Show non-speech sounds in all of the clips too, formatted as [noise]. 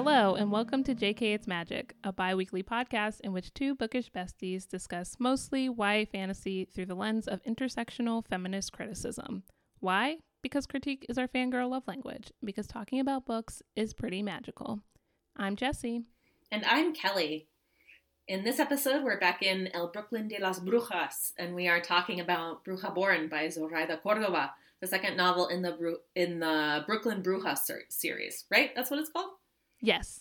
Hello, and welcome to JK It's Magic, a bi weekly podcast in which two bookish besties discuss mostly YA fantasy through the lens of intersectional feminist criticism. Why? Because critique is our fangirl love language, because talking about books is pretty magical. I'm Jessie. And I'm Kelly. In this episode, we're back in El Brooklyn de las Brujas, and we are talking about Bruja Born by Zoraida Cordova, the second novel in the in the Brooklyn Brujas ser- series. Right? That's what it's called. Yes.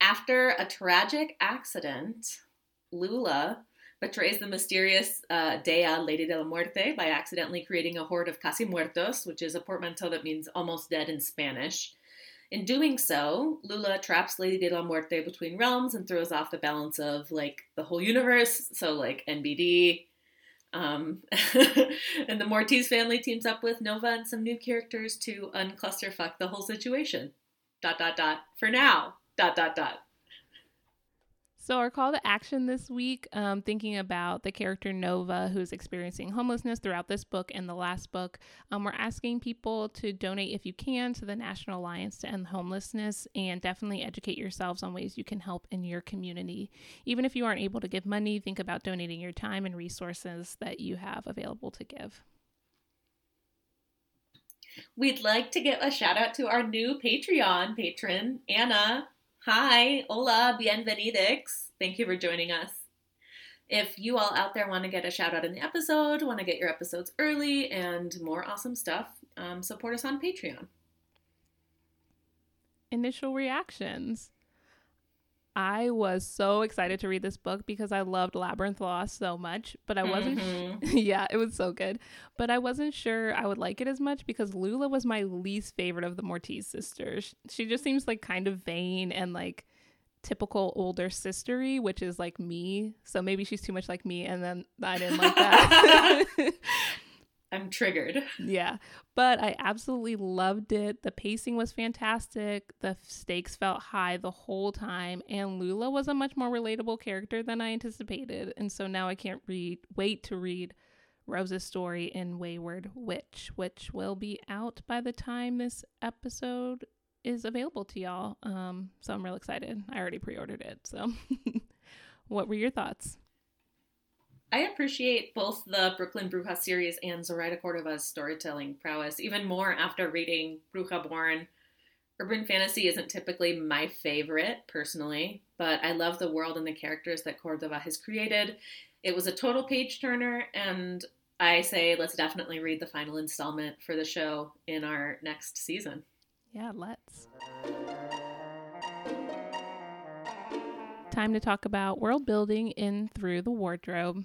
After a tragic accident, Lula betrays the mysterious uh, Dea, Lady de la Muerte, by accidentally creating a horde of casi muertos, which is a portmanteau that means almost dead in Spanish. In doing so, Lula traps Lady de la Muerte between realms and throws off the balance of like the whole universe. So like NBD. Um, [laughs] and the Mortiz family teams up with Nova and some new characters to unclusterfuck the whole situation. Dot dot dot. For now. Dot dot dot. So, our call to action this week, um, thinking about the character Nova, who's experiencing homelessness throughout this book and the last book, um, we're asking people to donate if you can to the National Alliance to End Homelessness and definitely educate yourselves on ways you can help in your community. Even if you aren't able to give money, think about donating your time and resources that you have available to give. We'd like to give a shout out to our new Patreon patron, Anna. Hi, hola, bienvenidos. Thank you for joining us. If you all out there want to get a shout out in the episode, want to get your episodes early, and more awesome stuff, um, support us on Patreon. Initial reactions. I was so excited to read this book because I loved Labyrinth Lost so much, but I wasn't. Mhm. [laughs] yeah, it was so good, but I wasn't sure I would like it as much because Lula was my least favorite of the Mortiz sisters. She just seems like kind of vain and like typical older sistery, which is like me. So maybe she's too much like me, and then I didn't like that. [laughs] [laughs] I'm triggered. [laughs] Yeah, but I absolutely loved it. The pacing was fantastic. The stakes felt high the whole time, and Lula was a much more relatable character than I anticipated. And so now I can't read wait to read Rose's story in Wayward Witch, which will be out by the time this episode is available to y'all. Um, so I'm real excited. I already pre-ordered it. So, [laughs] what were your thoughts? I appreciate both the Brooklyn Bruja series and Zoraida Cordova's storytelling prowess even more after reading Bruja Born. Urban fantasy isn't typically my favorite, personally, but I love the world and the characters that Cordova has created. It was a total page turner, and I say let's definitely read the final installment for the show in our next season. Yeah, let's. Time to talk about world building in Through the Wardrobe.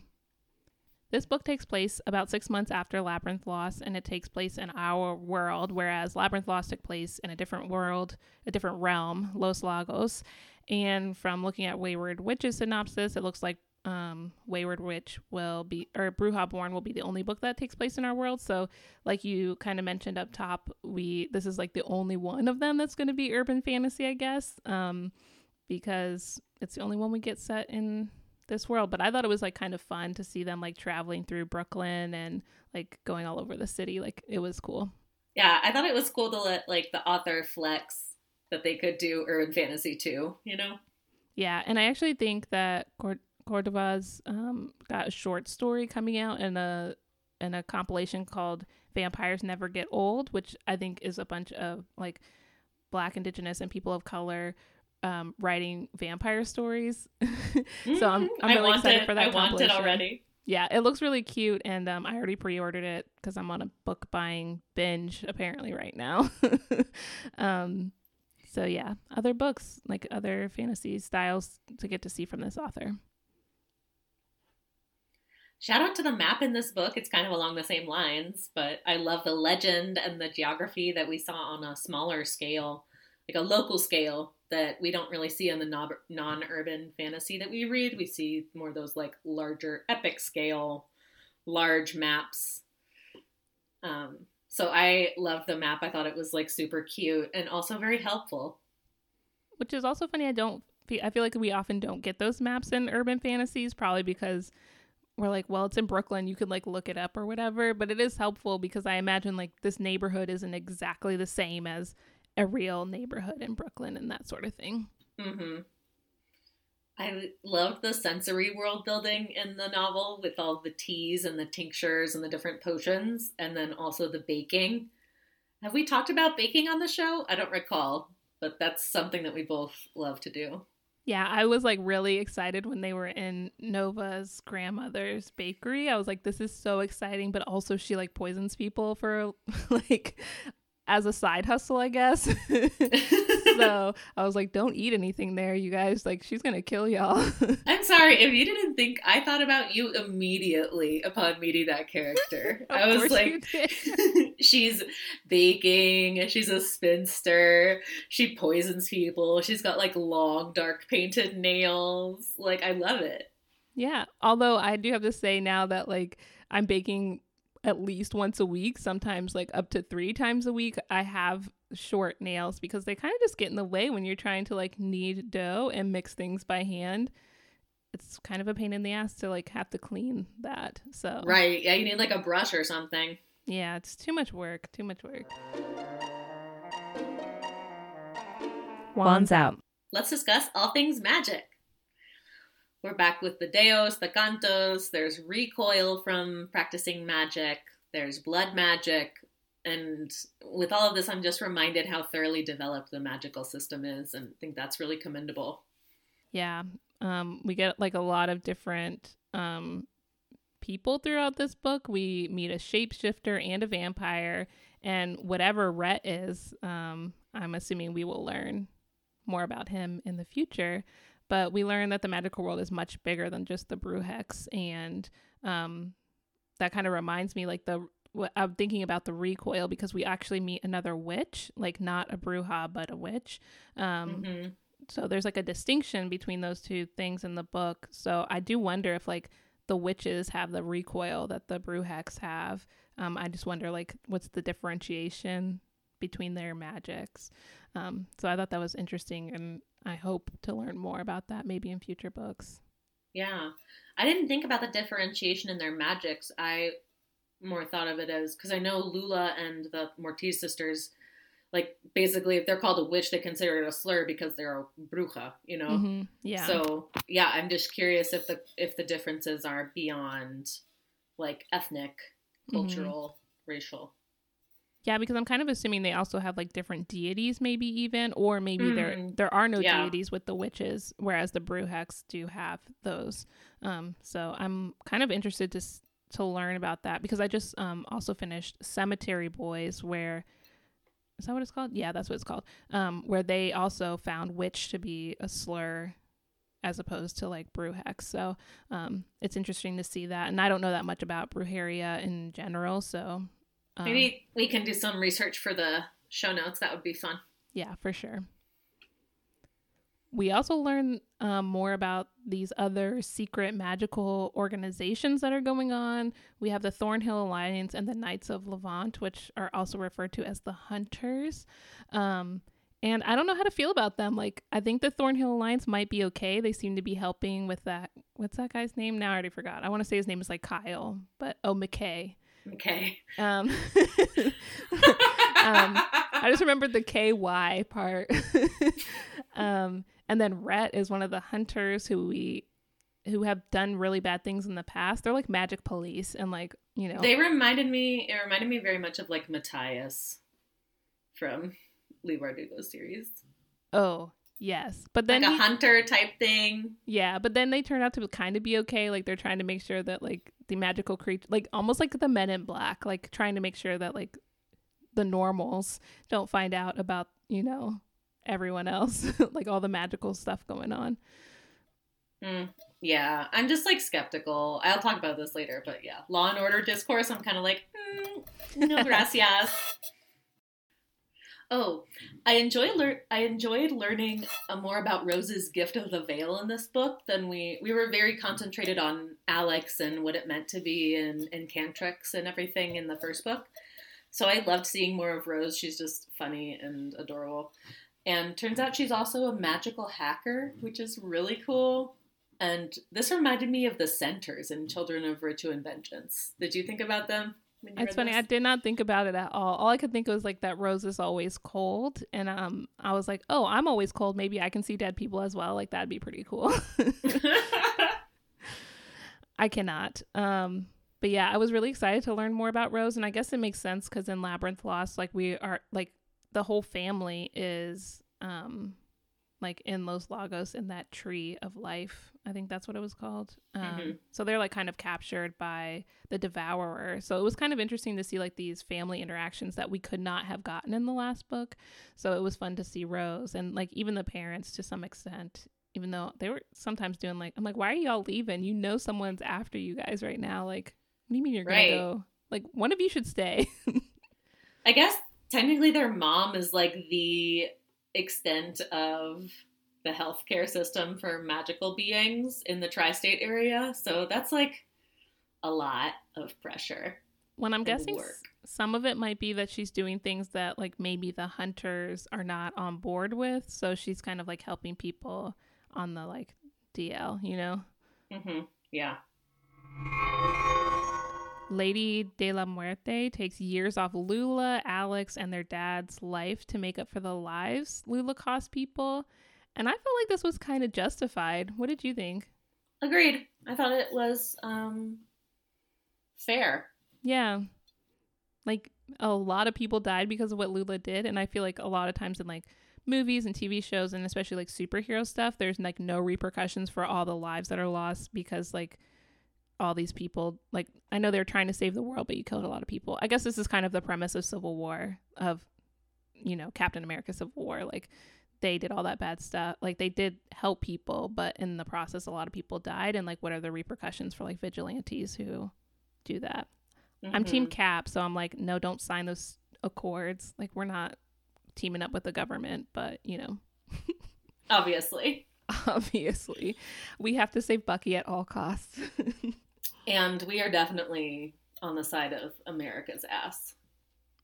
This book takes place about six months after Labyrinth Lost, and it takes place in our world, whereas Labyrinth Lost took place in a different world, a different realm, Los Lagos. And from looking at Wayward Witch's synopsis, it looks like um, Wayward Witch will be, or Bruja Born will be the only book that takes place in our world. So, like you kind of mentioned up top, we this is like the only one of them that's going to be urban fantasy, I guess, um, because it's the only one we get set in this world. But I thought it was like kind of fun to see them like traveling through Brooklyn and like going all over the city. Like it was cool. Yeah, I thought it was cool to let like the author flex that they could do urban fantasy too, you know? Yeah, and I actually think that Cord- Cordova's um, got a short story coming out in a in a compilation called "Vampires Never Get Old," which I think is a bunch of like Black, Indigenous, and people of color um, writing vampire stories. [laughs] so I'm Mhm. I'm really excited it. for that. I want it already. Yeah, it looks really cute, and um, I already pre-ordered it because I'm on a book buying binge apparently right now. [laughs] um, so yeah, other books like other fantasy styles to get to see from this author. Shout out to the map in this book. It's kind of along the same lines, but I love the legend and the geography that we saw on a smaller scale, like a local scale that we don't really see in the non- non-urban fantasy that we read. We see more those like larger epic scale, large maps. Um, so I love the map. I thought it was like super cute and also very helpful. Which is also funny. I don't. fe- I feel like we often don't get those maps in urban fantasies, probably because we're like, well, it's in Brooklyn. You could like look it up or whatever. But it is helpful because I imagine like this neighborhood isn't exactly the same as a real neighborhood in Brooklyn and that sort of thing. Mm-hmm. I loved the sensory world building in the novel with all the teas and the tinctures and the different potions, and then also the baking. Have we talked about baking on the show? I don't recall, but that's something that we both love to do. Yeah, I was like really excited when they were in Nova's grandmother's bakery. I was like, this is so exciting, but also she like poisons people for [laughs] like as a side hustle, I guess. [laughs] so I was like, don't eat anything there, you guys. Like, she's going to kill y'all. [laughs] I'm sorry. If you didn't think, I thought about you immediately upon meeting that character. [laughs] I was like, she's baking, she's a spinster, she poisons people, she's got like long, dark painted nails. Like, I love it. Yeah. Although I do have to say now that, like, I'm baking at least once a week, sometimes like up to three times a week, I have short nails because they kind of just get in the way when you're trying to like knead dough and mix things by hand. It's kind of a pain in the ass to like have to clean that. So Right. Yeah, you need like a brush or something. Yeah, it's too much work. Too much work. Wands out. Let's discuss all things magic. We're back with the Deos, the Cantos. There's recoil from practicing magic. There's blood magic. And with all of this, I'm just reminded how thoroughly developed the magical system is, and I think that's really commendable. Yeah. Um, we get like a lot of different um, people throughout this book. We meet a shapeshifter and a vampire, and whatever Rhett is, um, I'm assuming we will learn more about him in the future. But we learn that the magical world is much bigger than just the Brujehexes, and um, that kind of reminds me, like the I'm thinking about the recoil because we actually meet another witch, like not a Bruja but a witch. Um, mm-hmm. So there's like a distinction between those two things in the book. So I do wonder if like the witches have the recoil that the Brujehexes have. Um, I just wonder like what's the differentiation between their magics. Um, so I thought that was interesting, and I hope to learn more about that maybe in future books. Yeah. I didn't think about the differentiation in their magics. I more thought of it as because I know Lula and the Mortiz sisters, like basically, if they're called a witch, they consider it a slur because they're a bruja, you know. Mm-hmm. Yeah. So yeah, I'm just curious if the if the differences are beyond like ethnic, mm-hmm. cultural, mm-hmm. racial. Yeah, because I'm kind of assuming they also have like different deities, maybe even, or maybe mm. there there are no yeah. deities with the witches, whereas the Brujehexes do have those. Um, so I'm kind of interested to to learn about that because I just um also finished Cemetery Boys, where is that what it's called? Yeah, that's what it's called. Um, where they also found witch to be a slur as opposed to like Brujehexes. So um, it's interesting to see that, and I don't know that much about Brujeria in general, so um, Maybe we can do some research for the show notes. That would be fun. Yeah, for sure. We also learn um, more about these other secret magical organizations that are going on. We have the Thornhill Alliance and the Knights of Levant, which are also referred to as the Hunters. Um, and I don't know how to feel about them. Like, I think the Thornhill Alliance might be okay. They seem to be helping with that. What's that guy's name? Now I already forgot. I want to say his name is like Kyle, but oh, McKay. Okay. Um, [laughs] um, I just remembered the KY part. [laughs] um, and then Rhett is one of the hunters who we who have done really bad things in the past. They're like magic police and like, you know. They reminded me it reminded me very much of like Matthias from Leigh Bardugo's series. Oh, Yes, but then like a he, hunter type thing. Yeah, but then they turn out to kind of be okay. Like they're trying to make sure that like the magical creature, like almost like the Men in Black, like trying to make sure that like the normals don't find out about you know everyone else, [laughs] like all the magical stuff going on. Mm, yeah, I'm just like skeptical. I'll talk about this later, but yeah, Law and Order discourse. I'm kind of like, mm, no [laughs] gracias. Oh, I enjoy I enjoyed learning uh, more about Rose's gift of the veil in this book than we we were very concentrated on Alex and what it meant to be and and Cantrix and everything in the first book. So I loved seeing more of Rose. She's just funny and adorable. And turns out she's also a magical hacker, which is really cool. And this reminded me of the Centers in Children of Virtue and Vengeance. Did you think about them? It's funny. I did not think about it at all. All I could think was like that Rose is always cold, and um, I was like, oh, I'm always cold. Maybe I can see dead people as well. Like that'd be pretty cool. [laughs] I cannot. Um, but yeah, I was really excited to learn more about Rose, and I guess it makes sense because in Labyrinth Lost, like we are like the whole family is um like in Los Lagos in that tree of life. I think that's what it was called. Um, mm-hmm. So they're like kind of captured by the devourer. So it was kind of interesting to see like these family interactions that we could not have gotten in the last book. So it was fun to see Rose and like even the parents to some extent even though they were sometimes doing like I'm like, why are y'all leaving? You know someone's after you guys right now. Like, what do you mean you're gonna go? Like one of you should stay. [laughs] I guess technically their mom is like the extent of the healthcare system for magical beings in the tri-state area. So that's like a lot of pressure. When I'm guessing work. some of it might be that she's doing things that like maybe the hunters are not on board with, so she's kind of like helping people on the like DL, you know? Mm-hmm. Yeah. Lady de la Muerte takes years off Lula, Alex, and their dad's life to make up for the lives Lula cost people. And I felt like this was kind of justified. What did you think? Agreed. I thought it was um fair. Yeah. Like a lot of people died because of what Lula did, and I feel like a lot of times in like movies and TV shows and especially like superhero stuff, there's like no repercussions for all the lives that are lost because like all these people like I know they're trying to save the world, but you killed a lot of people. I guess this is kind of the premise of Civil War of you know, Captain America Civil War. Like they did all that bad stuff. Like they did help people, but in the process a lot of people died and like what are the repercussions for like vigilantes who do that? Mm-hmm. I'm team mm-hmm. Cap, so I'm like, no, don't sign those accords. Like we're not teaming up with the government, but you know. Obviously. [laughs] Obviously. We have to save Bucky at all costs. [laughs] and we are definitely on the side of America's ass.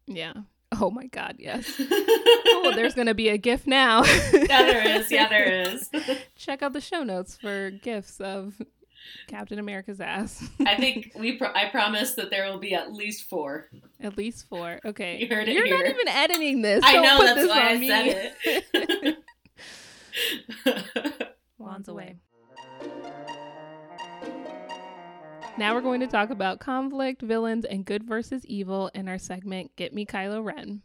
Yeah. Oh my god, yes. [laughs] oh, there's going to be a GIF now. [laughs] yeah, there is. Yeah, there is. [laughs] Check out the show notes for GIFs of Captain America's ass. I think we. Pro- I promise that there will be at least four. At least four. Okay. You heard it You're here. not even editing this. I Don't know. That's why I me. said it. Wands away. Now we're going to talk about conflict, villains, and good versus evil in our segment Get Me Kylo Ren.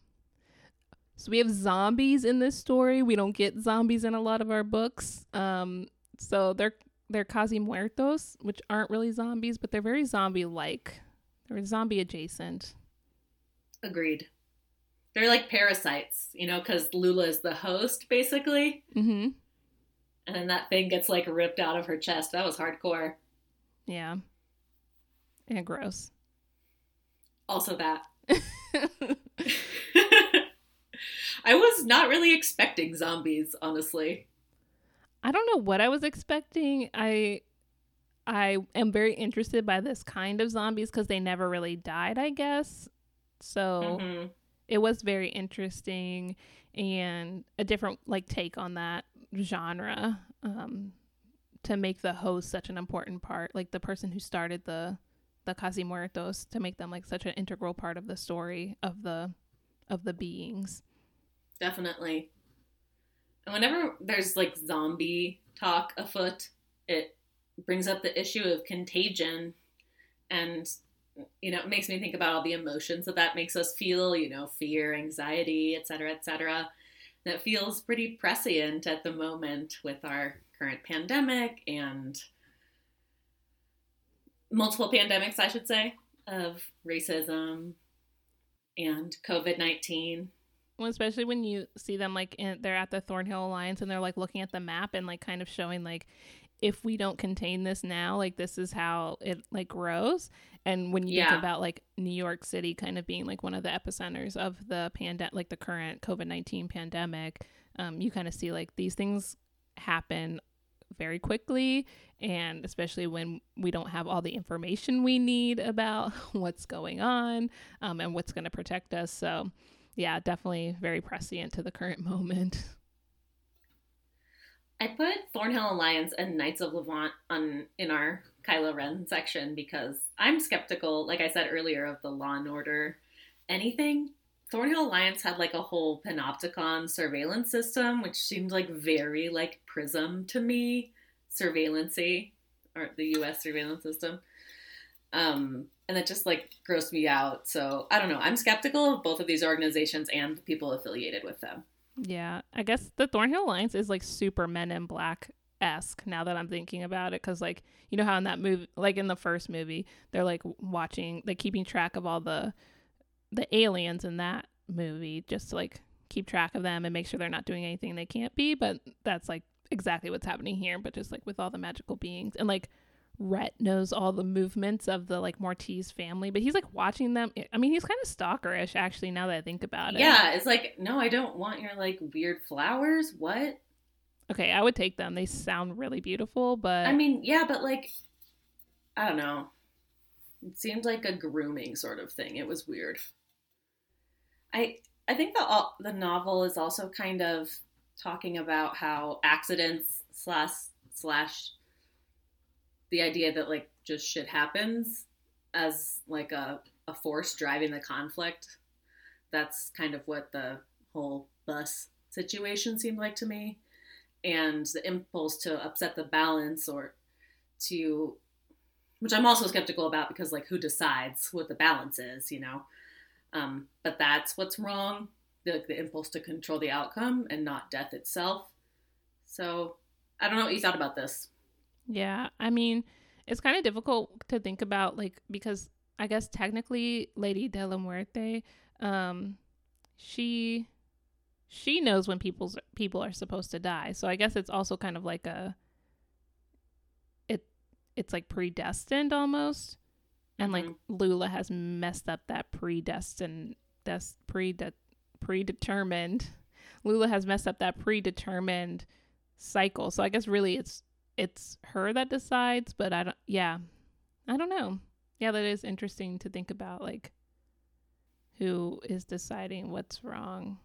So we have zombies in this story. We don't get zombies in a lot of our books. Um, so they're they're casi muertos, which aren't really zombies, but they're very zombie like. They're zombie adjacent. Agreed. They're like parasites, you know, because Lula is the host, basically. Mm-hmm. And then that thing gets like ripped out of her chest. That was hardcore. Yeah. And gross. Also, that. [laughs] [laughs] I was not really expecting zombies, honestly. I don't know what I was expecting. I I am very interested by this kind of zombies because they never really died, I guess. So mm-hmm. it was very interesting and a different like take on that genre um, to make the host such an important part, like the person who started the the casi muertos, to make them like such an integral part of the story of the of the beings. Definitely. And whenever there's like zombie talk afoot, it brings up the issue of contagion and you know it makes me think about all the emotions that that makes us feel you know fear anxiety etc etc that feels pretty prescient at the moment with our current pandemic and multiple pandemics i should say of racism and covid-19 well, especially when you see them like in, they're at the Thornhill Alliance and they're like looking at the map and like kind of showing like if we don't contain this now, like this is how it like grows. And when you yeah. think about like New York City kind of being like one of the epicenters of the pandemic, like the current COVID nineteen pandemic, um, you kind of see like these things happen very quickly and especially when we don't have all the information we need about [laughs] what's going on um, and what's going to protect us so yeah, definitely very prescient to the current [laughs] moment. I put Thornhill Alliance and Knights of Levant on in our Kylo Ren section because I'm skeptical, like I said earlier, of the Law and Order anything. Thornhill Alliance had like a whole panopticon surveillance system, which seemed like very like Prism to me, surveillancy, or the U.S. surveillance system. Um, and that just like grossed me out. So I don't know. I'm skeptical of both of these organizations and the people affiliated with them. Yeah, I guess the Thornhill Alliance is like super Men in Black esque now that I'm thinking about it. Cause like, you know how in that movie, like in the first movie, they're like watching, like keeping track of all the, the aliens in that movie just to like keep track of them and make sure they're not doing anything they can't be. But that's like exactly what's happening here, but just like with all the magical beings. And like Rhett knows all the movements of the like Mortiz family, but he's like watching them. I mean, he's kind of stalkerish actually now that I think about it. Yeah, it's like, no, I don't want your like weird flowers. What? Okay, I would take them. They sound really beautiful, but I mean, yeah, but like, I don't know. It seemed like a grooming sort of thing. It was weird. I I think the the novel is also kind of talking about how accidents slash slash the idea that like just shit happens as like a, a force driving the conflict. That's kind of what the whole bus situation seemed like to me and the impulse to upset the balance or to which i'm also skeptical about because like who decides what the balance is you know um, but that's what's wrong the, the impulse to control the outcome and not death itself so i don't know what you thought about this yeah i mean it's kind of difficult to think about like because i guess technically lady de la muerte um she she knows when people's people are supposed to die. So I guess it's also kind of like a it it's like predestined almost. And mm-hmm. like Lula has messed up that predestined that's pre predetermined. Lula has messed up that predetermined cycle. So I guess really it's it's her that decides, but I don't yeah. I don't know. Yeah, that is interesting to think about like who is deciding what's wrong.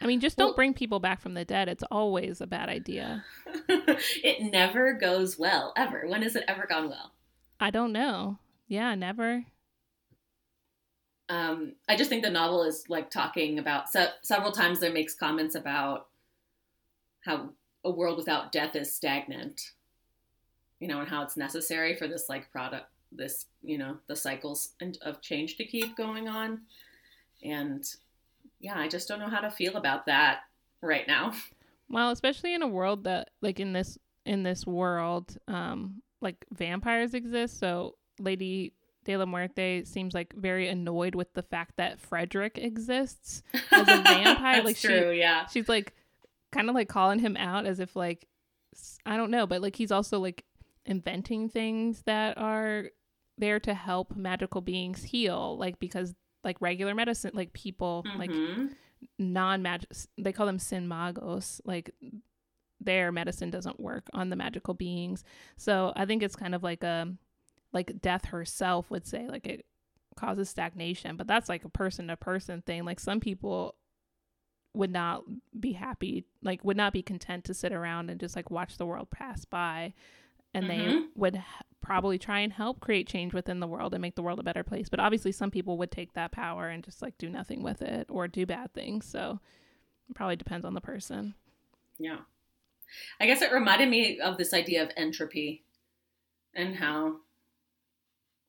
I mean, just don't well, bring people back from the dead. It's always a bad idea. [laughs] it never goes well, ever. When has it ever gone well? I don't know. Yeah, never. Um, I just think the novel is like talking about se- several times there makes comments about how a world without death is stagnant, you know, and how it's necessary for this like product, this, you know, the cycles of change to keep going on. And yeah, I just don't know how to feel about that right now. Well, especially in a world that like in this in this world, um, like vampires exist. So Lady De La Muerte seems like very annoyed with the fact that Frederick exists as a [laughs] vampire. like true, she, yeah. She's like kind of like calling him out as if like I don't know, but like he's also like inventing things that are there to help magical beings heal, like because like regular medicine, like people mm-hmm. like non magic, they call them sin magos, like their medicine doesn't work on the magical beings. So I think it's kind of like a like death herself would say like it causes stagnation, but that's like a person to person thing. Like some people would not be happy, like would not be content to sit around and just like watch the world pass by and mm-hmm. they would probably try and help create change within the world and make the world a better place. But obviously, some people would take that power and just like do nothing with it or do bad things. So it probably depends on the person. Yeah. I guess it reminded me of this idea of entropy and how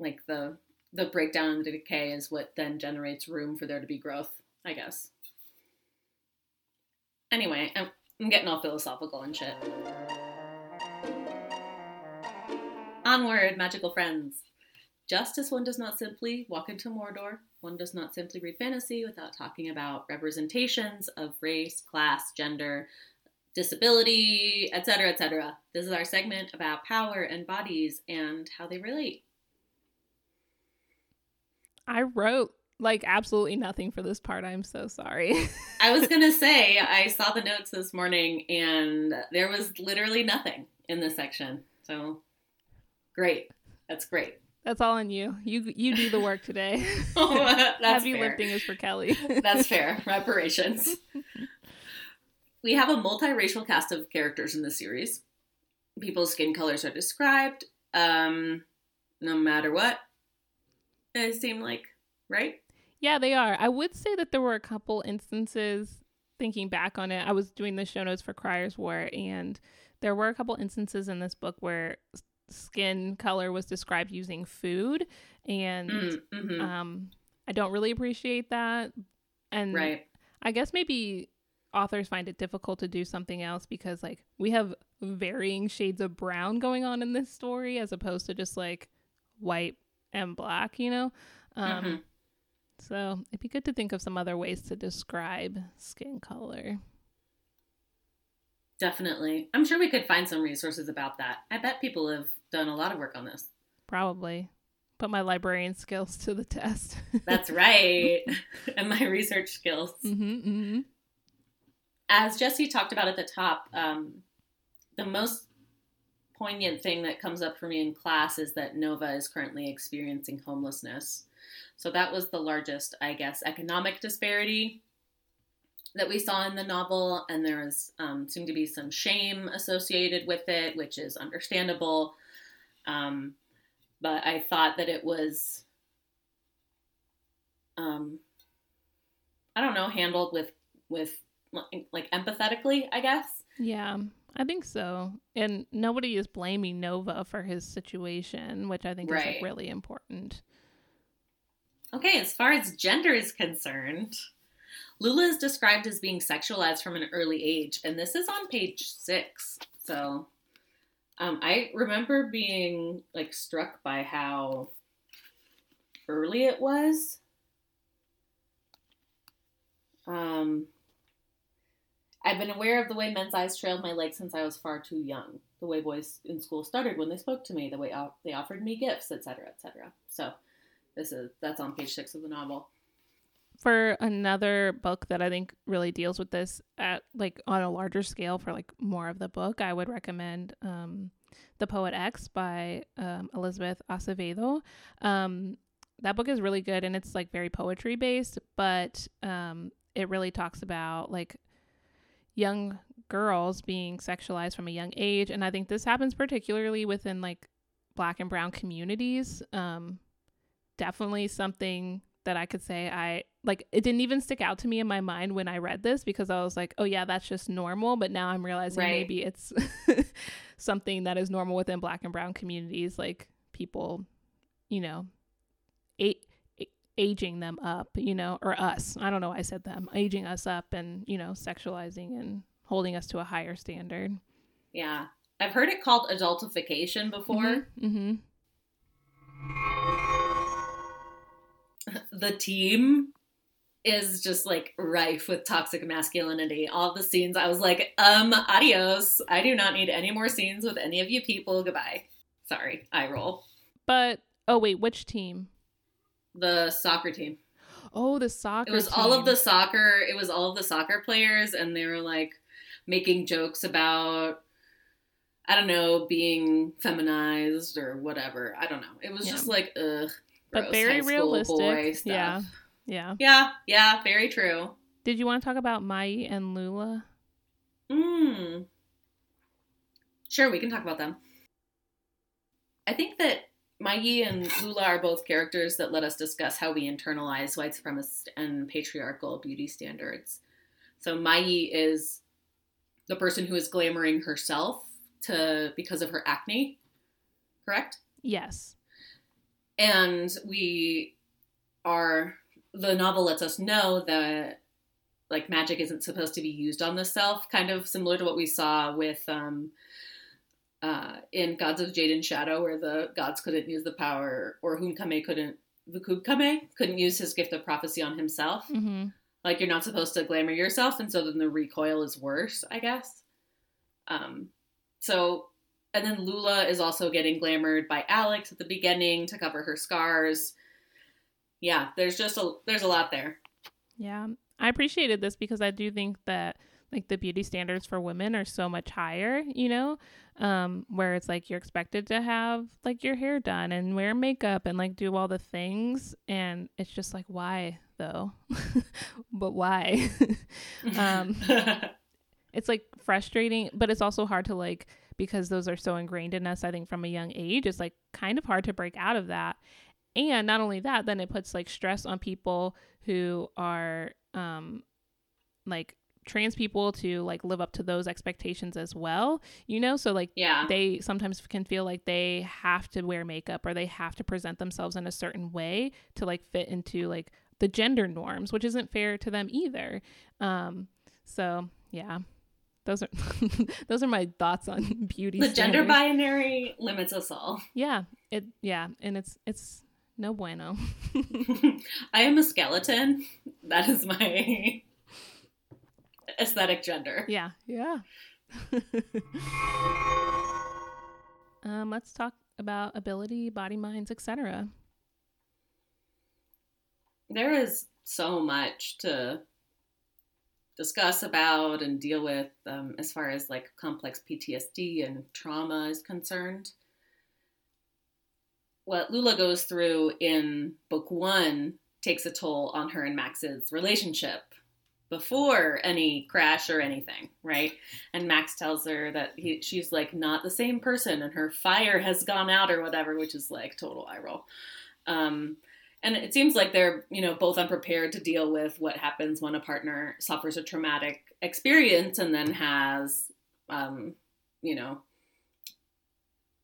like the the breakdown and the decay is what then generates room for there to be growth, I guess. Anyway, I'm, I'm getting all philosophical and shit. Onward, magical friends. Just as one does not simply walk into Mordor, one does not simply read fantasy without talking about representations of race, class, gender, disability, etc., etc. This is our segment about power and bodies and how they relate. I wrote like absolutely nothing for this part. I'm so sorry. I was going [laughs] to say, I saw the notes this morning and there was literally nothing in this section. So Great. That's great. That's all on you. You you do the work today. [laughs] [laughs] oh, that's Heavy fair. lifting is for Kelly. that's fair. Reparations. we have a multiracial cast of characters in the series. People's skin colors are described, um, no matter what. It seemed like, right? Yeah, they are. I would say that there were a couple instances thinking back on it. I was doing the show notes for Crier's War, and there were a couple instances in this book where skin color was described using food, and Mm, mhm. um, I don't really appreciate that. And right. I guess maybe authors find it difficult to do something else because like we have varying shades of brown going on in this story as opposed to just like white and black, you know? Um Mhm. so it'd be good to think of some other ways to describe skin color. Definitely. I'm sure we could find some resources about that. I bet people have done a lot of work on this. Probably. Put my librarian skills to the test. [laughs] That's right. and my research skills. hmm hmm As Jessie talked about at the top, um, the most poignant thing that comes up for me in class is that Nova is currently experiencing homelessness. So that was the largest, I guess, economic disparity that we saw in the novel, and there was um, seemed to be some shame associated with it, which is understandable. Um, but I thought that it was, um, I don't know, handled with with like, like empathetically, I guess. Yeah, I think so. And nobody is blaming Nova for his situation, which I think is like really important. Okay, as far as gender is concerned, Lula is described as being sexualized from an early age, and this is on page six. So um, I remember being like struck by how early it was. Um, I've been aware of the way men's eyes trailed my legs since I was far too young. The way boys in school started when they spoke to me, the way they offered me gifts, etc., etc. So this is that's on page six of the novel. For another book that I think really deals with this at like on a larger scale for like more of the book, I would recommend um, The Poet X by um, Elizabeth Acevedo. Um, that book is really good and it's like very poetry based, but um, it really talks about like young girls being sexualized from a young age and i think this happens particularly within like black and brown communities um definitely something that i could say i like it didn't even stick out to me in my mind when i read this because i was like oh yeah that's just normal but now i'm realizing Right. maybe it's [laughs] something that is normal within black and brown communities like people you know a- aging them up you know or us i don't know why i said them aging us up and you know sexualizing and holding us to a higher standard Yeah, I've heard it called adultification before. hmm The team is just like rife with toxic masculinity. All the scenes, I was like, um, adios. I do not need any more scenes with any of you people. Goodbye. Sorry, I roll. but oh wait which team The soccer team. oh the soccer It was all of the soccer. It was all of the soccer players, and they were like making jokes about. I don't know, being feminized or whatever. I don't know. It was Yeah. just like, ugh. but very realistic boy stuff. yeah yeah Yeah, yeah, very true. did you want to talk about mai and lula Mm. Sure, we can talk about them. I think that Maggie and Lula are both characters that let us discuss how we internalize white supremacist and patriarchal beauty standards. So Maggie is the person who is glamoring herself to because of her acne, correct? yes and we are the novel lets us know that like magic isn't supposed to be used on the self kind of similar to what we saw with um uh in gods of jade and shadow where the gods couldn't use the power or Hun-Kamé couldn't Vucub-Kamé couldn't use his gift of prophecy on himself. hmm Like you're not supposed to glamour yourself, and so then the recoil is worse, I guess. Um, so, and then Lula is also getting glamored by Alex at the beginning to cover her scars. Yeah, there's just a there's a lot there. Yeah. I appreciated this because I do think that like the beauty standards for women are so much higher, you know, um, where it's like you're expected to have like your hair done and wear makeup and like do all the things. And it's just like, why though? [laughs] but why? [laughs] Um, it's like frustrating, but it's also hard to like because those are so ingrained in us, I think, from a young age. It's like kind of hard to break out of that. And not only that, then it puts like stress on people who are um like trans people to like live up to those expectations as well you know? So like yeah. they sometimes can feel like they have to wear makeup or they have to present themselves in a certain way to like fit into like the gender norms which isn't fair to them either. Um so yeah. Those are [laughs] those are my thoughts on [laughs] beauty the gender binary limits us all. Yeah. It yeah. And it's it's no bueno. [laughs] I am a skeleton. That is my aesthetic gender. Yeah yeah. [laughs] Um let's talk about ability body minds etc there is so much to discuss about and deal with um, as far as like complex PTSD and trauma is concerned. What Lula goes through in book one takes a toll on her and Max's relationship before any crash or anything, right? And Max tells her that he, she's like not the same person and her fire has gone out or whatever, which is like total eye roll. Um, and it seems like they're you know both unprepared to deal with what happens when a partner suffers a traumatic experience and then has um, you know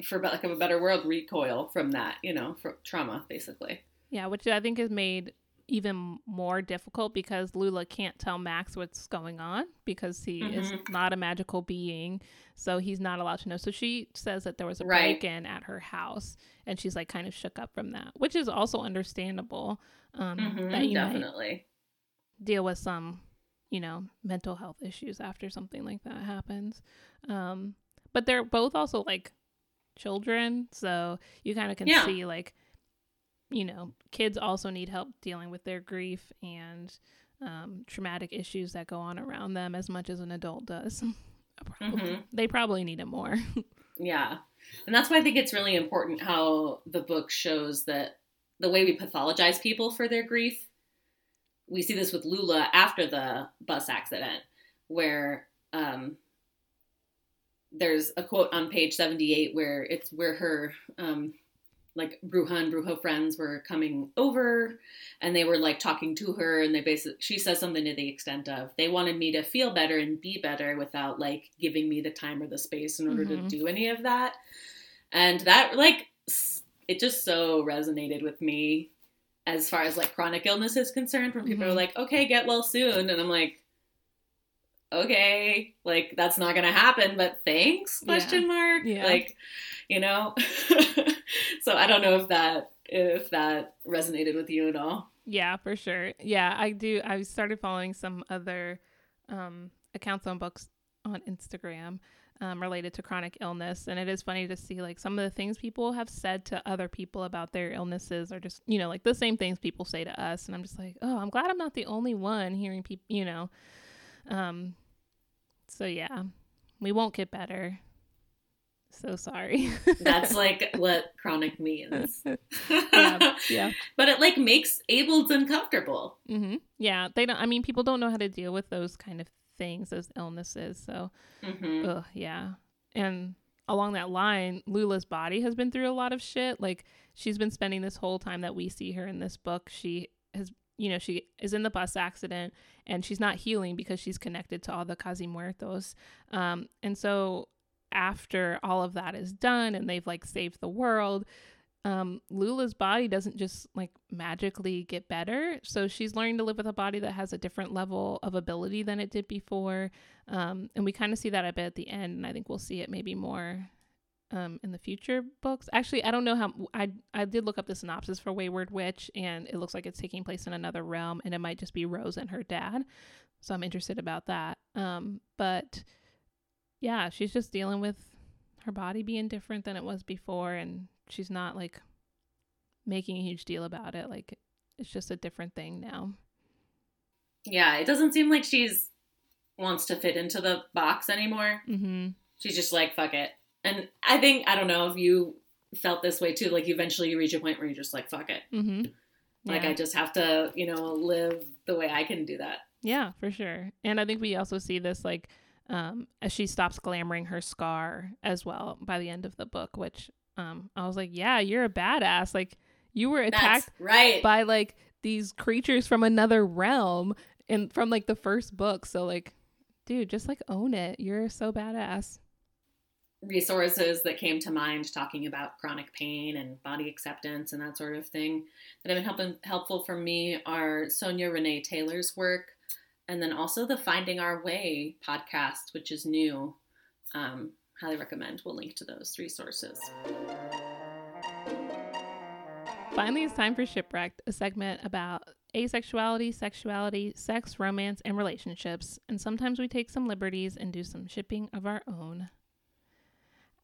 for lack of a better word recoil from that you know from trauma basically yeah which i think is made even more difficult because lula can't tell max what's going on because he mm-hmm. is not a magical being so he's not allowed to know so she says that there was a right. break-in at her house and she's like kind of shook up from that, which is also understandable. Um, mm-hmm, that you definitely deal with some, you know, mental health issues after something like that happens. Um, but they're both also like children, so you kind of can yeah. see like, you know, kids also need help dealing with their grief and um, traumatic issues that go on around them as much as an adult does. [laughs] Mm-hmm. They probably need it more. [laughs] yeah. And that's why I think it's really important how the book shows that the way we pathologize people for their grief, we see this with Lula after the bus accident, where um, there's a quote on page 78 where it's where her um, like Bruja and Brujo friends were coming over and they were like talking to her and they basically she says something to the extent of they wanted me to feel better and be better without like giving me the time or the space in order mm-hmm. to do any of that. And that like it just so resonated with me as far as like chronic illness is concerned when people mm-hmm. are like, "Okay, get well soon." And I'm like, okay, like that's not gonna happen, but thanks? Question yeah. mark. Yeah. Like, you know. [laughs] so I don't know if that if that resonated with you at all. Yeah, for sure. Yeah, I do. I started following some other um, accounts on books on Instagram um, related to chronic illness, and it is funny to see like some of the things people have said to other people about their illnesses are just you know like the same things people say to us, and I'm just like, oh, I'm glad I'm not the only one hearing people, you know. Um, so yeah, we won't get better. So sorry. That's [laughs] like what chronic means. [laughs] yeah, yeah. [laughs] But it like makes ableds uncomfortable. Mm-hmm. Yeah, they don't. I mean, people don't know how to deal with those kind of things, those illnesses. So, mm-hmm. ugh, yeah. And along that line, Lula's body has been through a lot of shit. Like she's been spending this whole time that we see her in this book. She has you know, she is in the bus accident and she's not healing because she's connected to all the casi muertos. Um, and so after all of that is done and they've like saved the world, um, Lula's body doesn't just like magically get better. So she's learning to live with a body that has a different level of ability than it did before. Um, and we kind of see that a bit at the end. And I think we'll see it maybe more um, in the future books. Actually, I don't know how. I I did look up the synopsis for Wayward Witch, and it looks like it's taking place in another realm, and it might just be Rose and her dad. So I'm interested about that. Um, but yeah, she's just dealing with her body being different than it was before, and she's not like making a huge deal about it. Like it's just a different thing now. Yeah, it doesn't seem like she's wants to fit into the box anymore. Mm-hmm. She's just like, fuck it. And I think I don't know if you felt this way too. Like eventually you reach a point where you're just like, fuck it. Mm-hmm. Yeah. Like I just have to, you know, live the way I can do that. Yeah, for sure. And I think we also see this like um, as she stops glamoring her scar as well by the end of the book, which um, I was like, yeah, you're a badass. Like you were attacked That's right. by like these creatures from another realm and from like the first book. So like, dude, just like own it. You're so badass. resources that came to mind talking about chronic pain and body acceptance and that sort of thing that have been helping, helpful for me are Sonya Renee Taylor's work and then also the Finding Our Way podcast, which is new. Um, highly recommend. We'll link to those resources. Finally, it's time for Shipwrecked, a segment about asexuality, sexuality, sex, romance, and relationships. And sometimes we take some liberties and do some shipping of our own.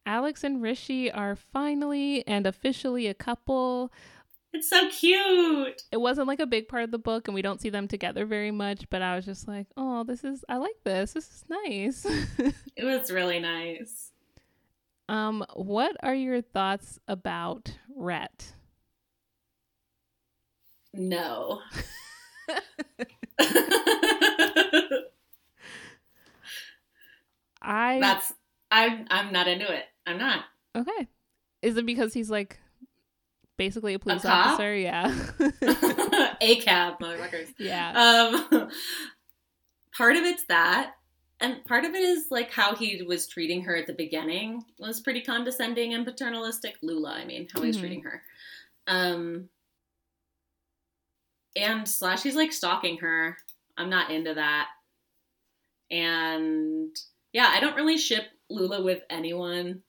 Alex and Rishi are finally and officially a couple. It's so cute. It wasn't like a big part of the book, and we don't see them together very much, but I was just like, oh, this is, I like this. This is nice. [laughs] It was really nice. um, what are your thoughts about Rhett? No. [laughs] I That's I'm I'm not into it. I'm not. Okay. Is it because he's like basically a police cop? officer? Yeah. [laughs] A cab, motherfuckers. yeah. Um, part of it's that, and part of it is like how he was treating her at the beginning was pretty condescending and paternalistic. Lula, I mean, how he was treating her. Um, and slash, he's like stalking her. I'm not into that. And yeah, I don't really ship Lula with anyone.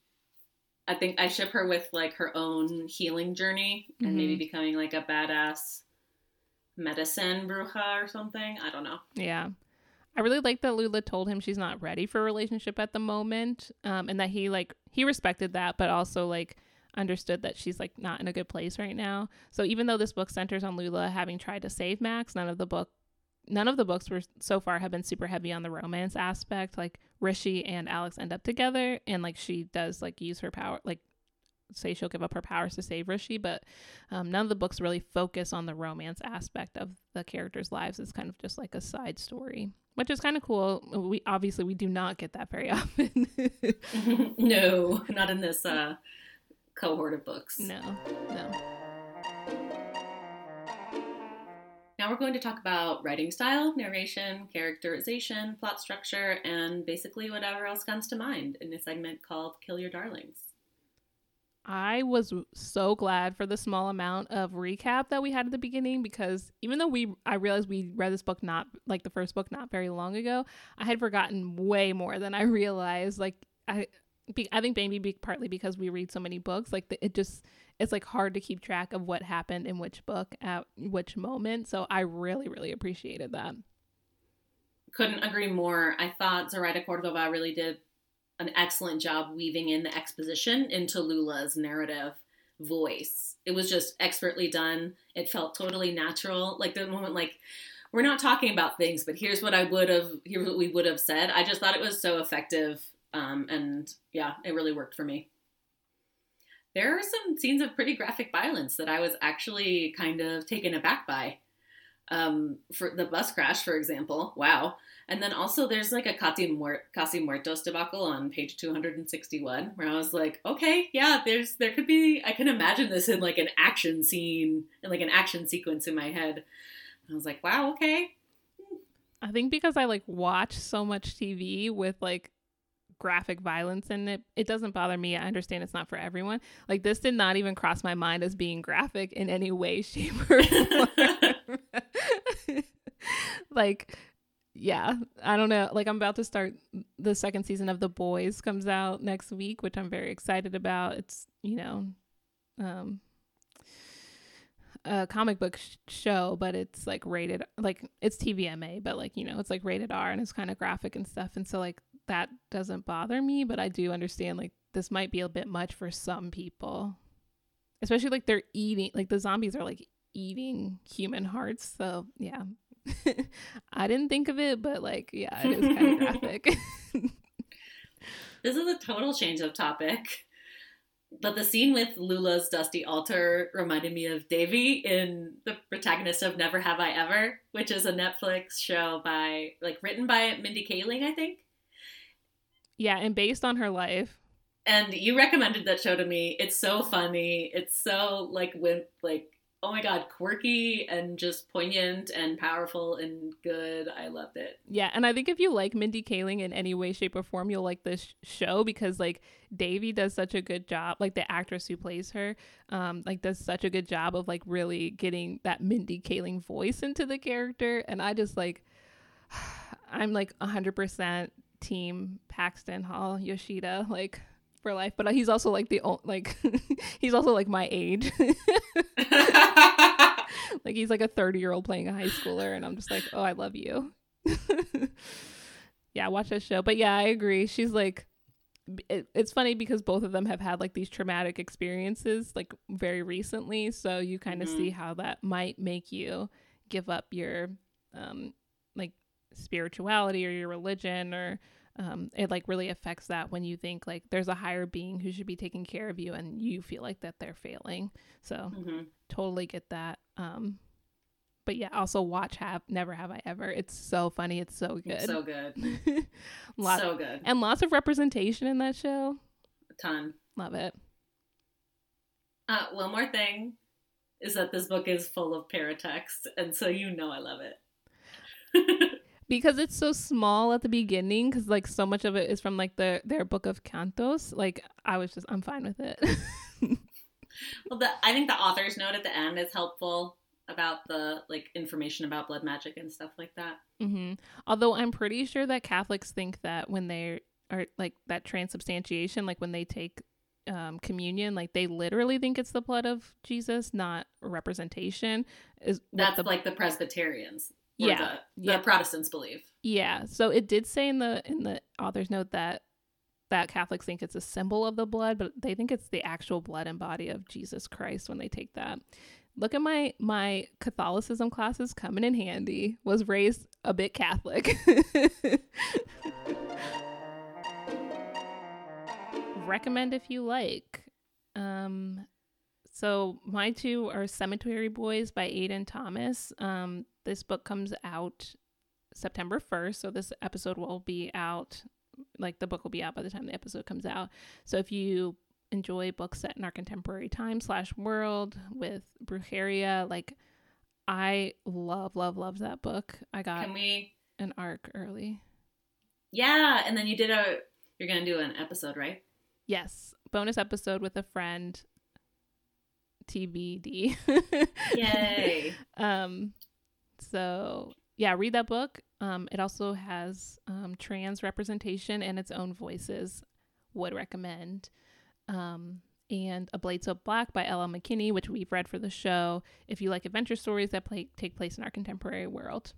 I think I ship her with like her own healing journey and maybe becoming like a badass medicine bruja or something. I don't know. Yeah. I really like that Lula told him she's not ready for a relationship at the moment. Um, and that he like he respected that, but also like understood that she's like not in a good place right now. So even though this book centers on Lula having tried to save Max, none of the book none of the books were so far have been super heavy on the romance aspect. Like Rishi and Alex end up together and like she does like use her power like say she'll give up her powers to save Rishi, but um, none of the books really focus on the romance aspect of the characters' lives. It's kind of just like a side story, which is kind of cool. We obviously we do not get that very [laughs] often. [laughs] no, not in this uh, cohort of books. no, no. Now we're going to talk about writing style, narration, characterization, plot structure, and basically whatever else comes to mind in a segment called Kill Your Darlings. I was so glad for the small amount of recap that we had at the beginning because even though we I realized we read this book not like the first book not very long ago, I had forgotten way more than I [laughs] realized. Like I be, I think maybe be partly because we read so many books, like the, it just it's like hard to keep track of what happened in which book at which moment. So I really really appreciated that. Couldn't agree more. I thought Zoraida Cordova really did an excellent job weaving in the exposition into Lula's narrative voice. It was just expertly done. It felt totally natural. Like the moment, like we're not talking about things, but here's what I would have, here's what we would have said. I just thought it was so effective, um, and yeah, it really worked for me. There are some scenes of pretty graphic violence that I was actually kind of taken aback by. Um, for the bus crash, for example, wow. And then also there's like a Casi, Casi Muertos debacle on page 261 where I was like, okay, yeah, there's there could be I can imagine this in like an action scene in like an action sequence in my head. And I was like, wow, okay. I think because I like watch so much TV with like graphic violence in it, it doesn't bother me. I understand it's not for everyone. Like this did not even cross my mind as being graphic in any way, [laughs] shape, or form. [laughs] like, yeah, I don't know. Like I'm about to start the second season of The Boys comes out next week, which I'm very excited about. It's you know, um, a comic book sh- show, but it's like rated like it's TVMA, but like you know it's like rated R and it's kind of graphic and stuff, and so like that doesn't bother me, but I do understand like this might be a bit much for some people, especially like they're eating like the zombies are like eating human hearts, so yeah. [laughs] I didn't think of it, but like yeah, it is kind of graphic. [laughs] [laughs] This is a total change of topic. But the scene with Lula's dusty altar reminded me of Devi in the protagonist of Never Have I Ever, which is a Netflix show by like written by Mindy Kaling, I think. Yeah, and based on her life. And you recommended that show to me. It's so funny. It's so like with like oh my god, quirky and just poignant and powerful and good. I loved it. Yeah, and I think if you like Mindy Kaling in any way, shape, or form, you'll like this show because like Devi does such a good job, like the actress who plays her, um, like does such a good job of like really getting that Mindy Kaling voice into the character, and I just like, [sighs] I'm like hundred percent team Paxton Hall Yoshida, like for life. But he's also like the old, like [laughs] he's also like my age. [laughs] [laughs] like he's like a 30 year old playing a high schooler, and I'm just like, oh, I love you. yeah, watch that show. But yeah, I agree. She's like, it, it's funny because both of them have had like these traumatic experiences like very recently. So you kind of mm-hmm. see how that might make you give up your um like spirituality or your religion or um, it like really affects that when you think like there's a higher being who should be taking care of you and you feel like that they're failing. So mm-hmm. totally get that um but yeah also watch have never have i ever. It's so funny. It's so good. it's so [laughs] good. Lots, so good. and lots of representation in that show. A ton. Love it. Uh one more thing is that this book is full of paratext and so you know i love it [laughs] because it's so small at the beginning because like so much of it is from like the their book of cantos like i was just i'm fine with it [laughs] well the, i think the author's note at the end is helpful about the like information about blood magic and stuff like that mm-hmm. although i'm pretty sure that catholics think that when they are like that transubstantiation like when they take um, communion, like they literally think it's the blood of Jesus, not representation. Is that's the, like the Presbyterians yeah, the, the yeah. Protestants believe. Yeah. So it did say in the in the author's note that that Catholics think it's a symbol of the blood, but they think it's the actual blood and body of Jesus Christ when they take that. Look at my my Catholicism classes coming in handy. Was raised a bit Catholic. [laughs] Recommend if you like. Um so my two are Cemetery Boys by Aiden Thomas. Um, this book comes out September 1st, so this episode will be out like the book will be out by the time the episode comes out. So if you enjoy books set in our contemporary time slash world with brujeria, like I love, love, love that book. I got Can we an arc early. Yeah, and then you did a you're gonna do an episode, right? Yes. Bonus episode with a friend TBD. [laughs] Yay. um, so yeah, read that book. Um, it also has um, trans representation and its own voices. Would recommend. Um, and A Blade So Black by L.L. McKinney, which we've read for the show. If you like adventure stories that play, take place in our contemporary world.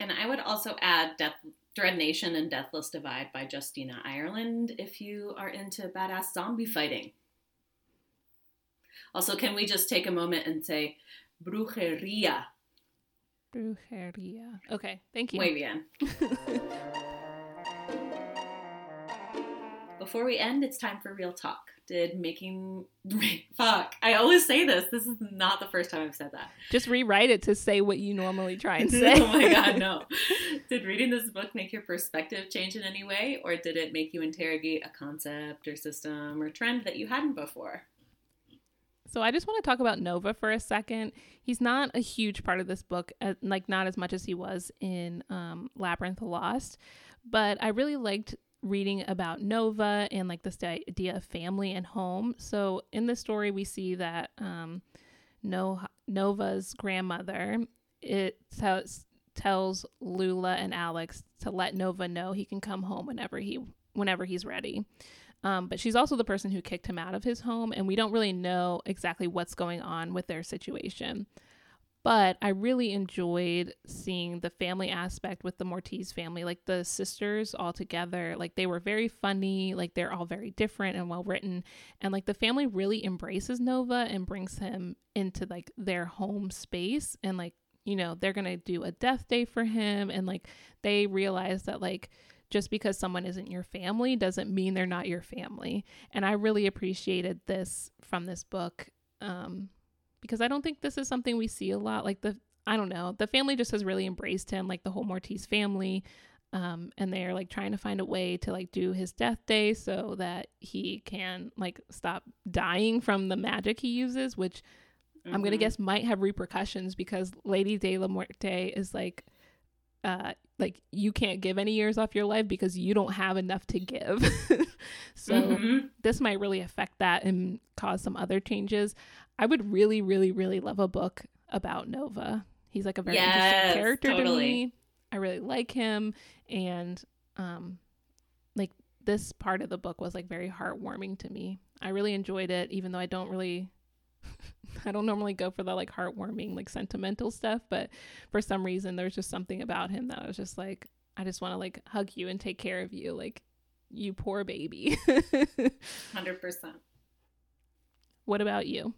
And I would also add Death, Dread Nation and Deathless Divide by Justina Ireland if you are into badass zombie fighting. Also, can we just take a moment and say brujeria? Brujeria. Okay, thank you. Muy bien. Before we end, it's time for real talk. Did making [laughs] fuck? I always say this. This is not the first time I've said that. Just rewrite it to say what you normally try and [laughs] say. oh my god, no! [laughs] Did reading this book make your perspective change in any way, or did it make you interrogate a concept or system or trend that you hadn't before? So I just want to talk about Nova for a second. He's not a huge part of this book, uh, like not as much as he was in um, Labyrinth Lost, but I really liked reading about Nova and like this idea of family and home. So in the story, we see that um, no- Nova's grandmother it tells tells Lula and Alex to let Nova know he can come home whenever he whenever he's ready. Um, but she's also the person who kicked him out of his home, and we don't really know exactly what's going on with their situation. But I really enjoyed seeing the family aspect with the Mortiz family, like the sisters all together. Like they were very funny, like they're all very different and well written. And like the family really embraces Nova and brings him into like their home space. And like, you know, they're going to do a death day for him. And like they realize that like, just because someone isn't your family doesn't mean they're not your family. And I really appreciated this from this book um, because I don't think this is something we see a lot. Like the, I don't know, the family just has really embraced him, like the whole Mortiz family. Um, and they're like trying to find a way to like do his death day so that he can like stop dying from the magic he uses, which mm-hmm. I'm gonna mm-hmm. guess might have repercussions because Lady de la Muerte is like uh like you can't give any years off your life because you don't have enough to give. [laughs] so mm-hmm. this might really affect that and cause some other changes. I would really, really, really love a book about Nova. He's like a very yes, interesting character totally. to me. I really like him and um like this part of the book was like very heartwarming to me. I really enjoyed it even though I don't really [laughs] I don't normally go for the like heartwarming, like sentimental stuff, but for some reason there's just something about him that I was just like, I just want to like hug you and take care of you, like you poor baby. [laughs] Hundred percent. What about you?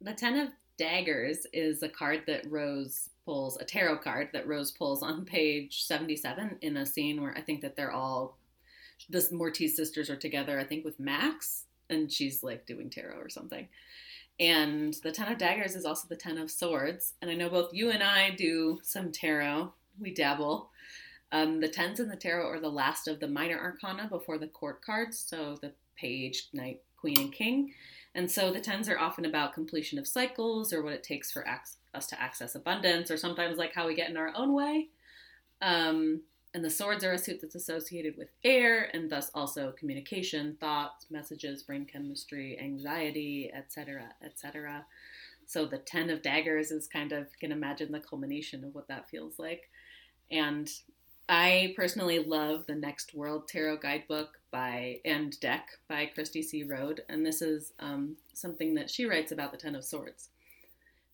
The Ten of Daggers is a card that Rose pulls, a tarot card that Rose pulls on page 77 in a scene where I think that they're all, the Mortiz sisters are together, I think with Max, and she's like doing tarot or something. And the Ten of Daggers is also the Ten of Swords. And I know both you and I do some tarot. We dabble. Um, the tens in the tarot are the last of the minor arcana before the court cards. So the page, knight, queen, and king. And so the tens are often about completion of cycles or what it takes for us to access abundance, or sometimes like how we get in our own way. Um, and the swords are a suit that's associated with air and thus also communication, thoughts, messages, brain chemistry, anxiety, etc., etc. So the 10 of daggers is kind of, can imagine the culmination of what that feels like. And I personally love the Next World Tarot Guidebook by and deck by Cristy C. Road, and this is um, something that she writes about the Ten of Swords.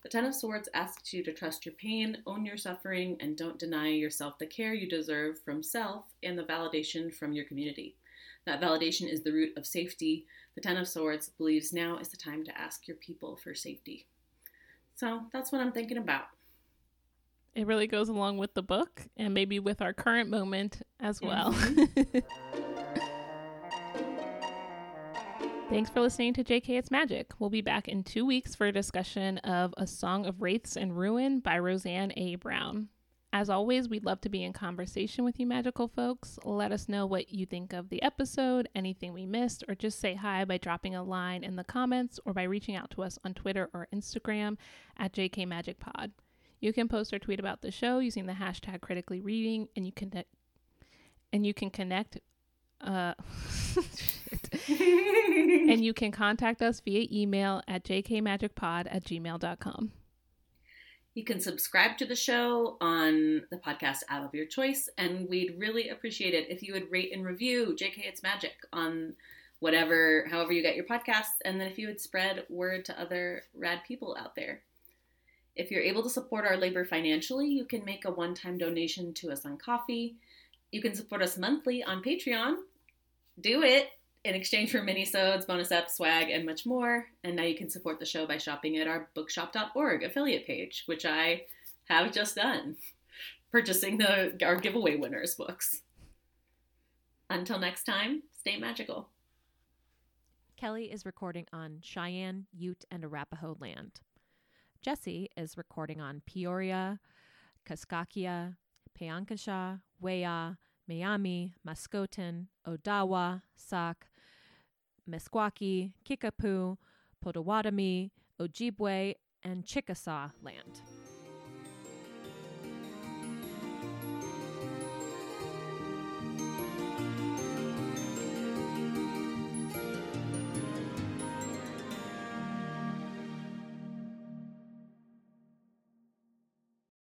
The Ten of Swords asks you to trust your pain, own your suffering, and don't deny yourself the care you deserve from self and the validation from your community. That validation is the root of safety. The Ten of Swords believes now is the time to ask your people for safety. So that's what I'm thinking about. It really goes along with the book and maybe with our current moment as well. Mm-hmm. [laughs] Thanks for listening to JK It's Magic. We'll be back in two weeks for a discussion of A Song of Wraiths and Ruin by Roseanne A. Brown. As always, we'd love to be in conversation with you, magical folks. Let us know what you think of the episode, anything we missed, or just say hi by dropping a line in the comments or by reaching out to us on Twitter or Instagram at JK Magic Pod. You can post or tweet about the show using the hashtag critically reading, and you can and you can connect uh, [laughs] and you can contact us via email at jkmagicpod at gmail.com. You can subscribe to the show on the podcast app of your choice, and we'd really appreciate it if you would rate and review JK It's Magic on whatever, however you get your podcasts, and then if you would spread word to other rad people out there. If you're able to support our labor financially, you can make a one time donation to us on Ko-fi. You can support us monthly on Patreon do it in exchange for mini-sodes, bonus apps, swag, and much more. And now you can support the show by shopping at our bookshop.org affiliate page, which I have just done, [laughs] purchasing the our giveaway winners books. Until next time, stay magical. Kelly is recording on Cheyenne, Ute, and Arapaho land. Jessie is recording on Peoria, Kaskaskia, Piankeshaw, Wea, Miami, Mascouten, Odawa, Sauk, Meskwaki, Kickapoo, Potawatomi, Ojibwe, and Chickasaw land.